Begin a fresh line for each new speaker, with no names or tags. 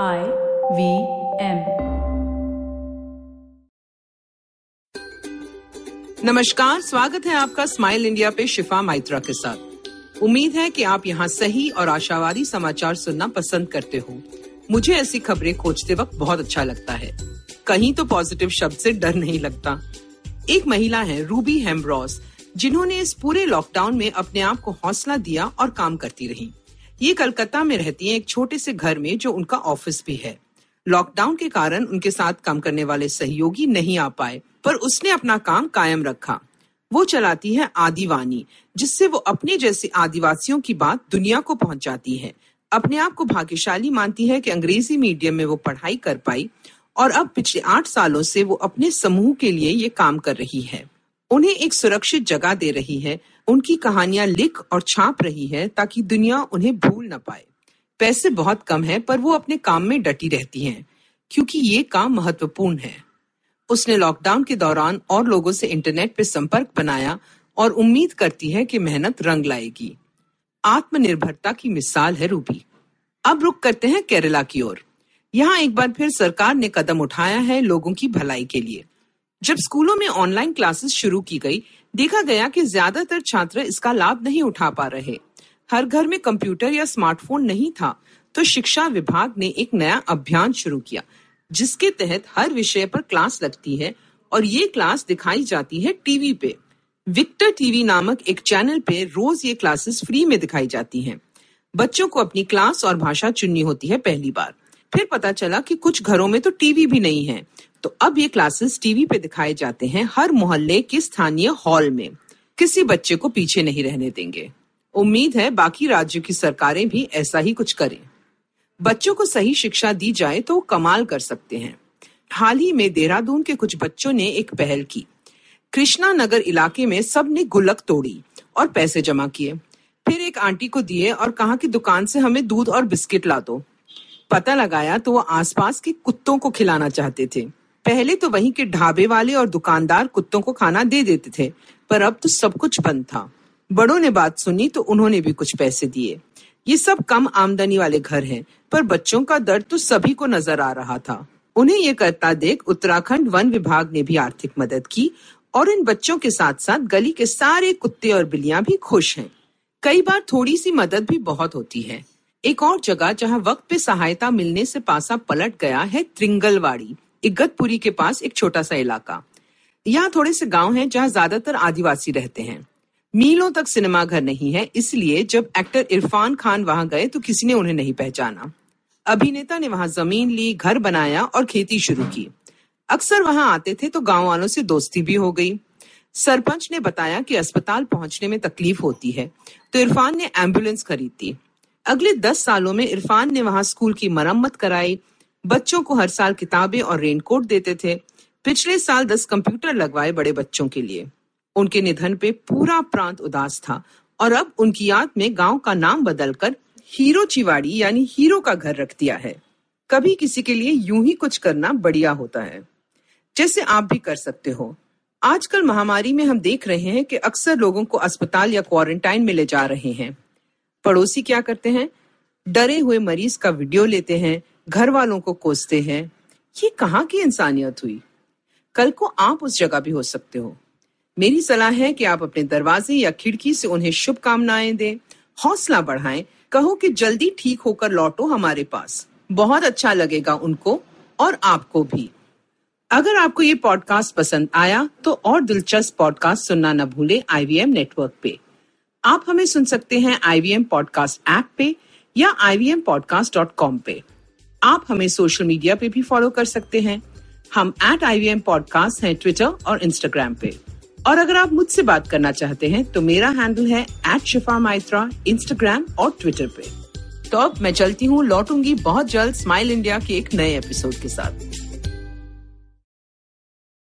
I V M.
नमस्कार, स्वागत है आपका स्माइल इंडिया पे शिफा माइत्रा के साथ। उम्मीद है कि आप यहाँ सही और आशावादी समाचार सुनना पसंद करते हो। मुझे ऐसी खबरें खोजते वक्त बहुत अच्छा लगता है। कहीं तो पॉजिटिव शब्द से डर नहीं लगता। एक महिला है रूबी हेम्ब्रॉस जिन्होंने इस पूरे लॉकडाउन में अपने आप को हौसला दिया और काम करती रही। ये कलकत्ता में रहती हैं एक छोटे से घर में जो उनका ऑफ़िस भी है। लॉकडाउन के कारण उनके साथ काम करने वाले सहयोगी नहीं आ पाए, पर उसने अपना काम कायम रखा। वो चलाती है आदिवानी, जिससे वो अपने जैसे आदिवासियों की बात दुनिया को पहुंचाती है। अपने आप को भाग्यशाली मानती है कि अंग्रेज़ी मीडियम में वो पढ़ाई कर पाई, और अब पिछले आठ सालों से वो अपने समूह के लिए ये काम कर रही है। उन्हें एक सुरक्षित जगह दे रही है। उनकी कहानियाँ लिख और छाप रही है ताकि दुनिया उन्हें भूल न पाए। पैसे बहुत कम है, पर वो अपने काम में डटी रहती हैं, क्योंकि ये काम महत्वपूर्ण है। उसने लॉकडाउन के दौरान और लोगों से इंटरनेट पर संपर्क बनाया और उम्मीद करती है कि मेहनत रंग लाएगी। आत्मनिर्भरता की मिसाल है रूबी। अब रुक करते हैं केरला की ओर। यहाँ एक बार फिर सरकार ने कदम उठाया है लोगों की भलाई के लिए। जब स्कूलों में ऑनलाइन क्लासेस शुरू की गई, देखा गया कि ज़्यादातर छात्र इसका लाभ नहीं उठा पा रहे। हर घर में कंप्यूटर या स्मार्टफ़ोन नहीं था तो शिक्षा विभाग ने एक नया अभियान शुरू किया, जिसके तहत हर विषय पर क्लास लगती है और ये क्लास दिखाई जाती है टीवी पे। विक्टर टीवी नामक एक चैनल पे रोज ये क्लासेस फ्री में दिखाई जाती हैं। बच्चों को अपनी क्लास और भाषा चुननी होती है पहली बार। फिर पता चला कि कुछ घरों में तो टीवी भी नहीं है तो अब ये क्लासेस टीवी पे दिखाए जाते हैं हर मोहल्ले के स्थानीय हॉल में। किसी बच्चे को पीछे नहीं रहने देंगे। उम्मीद है बाकी राज्यों की सरकारें भी ऐसा ही कुछ करें। बच्चों को सही शिक्षा दी जाए तो कमाल कर सकते हैं। हाल ही में देहरादून के कुछ बच्चों ने एक पहल की। कृष्णा नगर इलाके में सबने गुल्लक तोड़ी और पैसे जमा किए। फिर एक आंटी को दिए और कहा कि दुकान से हमें दूध और बिस्किट ला दो। पता लगाया तो वो आसपास के कुत्तों को खिलाना चाहते थे। पहले तो वहीं के ढाबे वाले और दुकानदार कुत्तों को खाना दे देते थे, पर अब तो सब कुछ बंद था। बड़ों ने बात सुनी तो उन्होंने भी कुछ पैसे दिए। ये सब कम आमदनी वाले घर हैं, पर बच्चों का दर्द तो सभी को नज़र आ रहा था। उन्हें ये करता देख उत्तराखंड वन विभाग ने भी आर्थिक मदद की और इन बच्चों के साथ साथ गली के सारे कुत्ते और बिल्लियाँ भी खुश हैं। कई बार थोड़ी सी मदद भी बहुत होती है। एक और जगह जहाँ वक्त पे सहायता मिलने से पासा पलट गया है त्रिंगलवाड़ी। इगतपुरी के पास एक छोटा सा इलाका। यहाँ थोड़े से गाँव हैं जहाँ ज़्यादातर आदिवासी रहते हैं। मीलों तक सिनेमा घर नहीं है, इसलिए जब एक्टर इरफान खान वहाँ गए तो किसी ने उन्हें नहीं पहचाना। अभिनेता ने वहाँ ज़मीन ली, घर बनाया और खेती शुरू की। अक्सर वहाँ आते थे तो गाँव वालों से दोस्ती भी हो गई। सरपंच ने बताया कि अस्पताल पहुँचने में तकलीफ़ होती है तो इरफान ने एंबुलेंस खरीदी अगले दस सालों में इरफान ने वहाँ स्कूल की मरम्मत कराई बच्चों को हर साल किताबें और रेनकोट देते थे। पिछले साल दस कंप्यूटर लगवाए बड़े बच्चों के लिए। उनके निधन पे पूरा प्रांत उदास था और अब उनकी याद में गाँव का नाम बदलकर हीरो चिवाड़ी यानी हीरो का घर रख दिया है। कभी किसी के लिए यूँ ही कुछ करना बढ़िया होता है। जैसे आप भी कर सकते हो। आजकल महामारी में हम देख रहे हैं कि अक्सर लोगों को अस्पताल या क्वारंटाइन में ले जा रहे हैं। पड़ोसी क्या करते हैं? डरे हुए मरीज़ का वीडियो लेते हैं घर वालों को कोसते हैं ये कहाँ की इंसानियत हुई? कल को आप उस जगह भी हो सकते हो। मेरी सलाह है कि आप अपने दरवाजे या खिड़की से उन्हें शुभकामनाएँ दें, हौसला बढ़ाएँ, कहो कि जल्दी ठीक होकर लौटो हमारे पास। बहुत अच्छा लगेगा उनको और आपको भी। अगर आपको ये पॉडकास्ट पसंद आया तो और दिलचस्प पॉडकास्ट सुनना न भूले आईवीएम नेटवर्क पे। आप हमें सुन सकते हैं आईवीएम पॉडकास्ट ऐप पे या आई पे। आप हमें सोशल मीडिया पे भी फॉलो कर सकते हैं। हम एट आई वी पॉडकास्ट हैं ट्विटर और इंस्टाग्राम पे। और अगर आप मुझसे बात करना चाहते हैं तो मेरा हैंडल है एट शिफा माइत्रा इंस्टाग्राम और ट्विटर पे। तो अब मैं चलती हूँ, लौटूँगी बहुत जल्द स्माइल इंडिया के एक नए एपिसोड के साथ।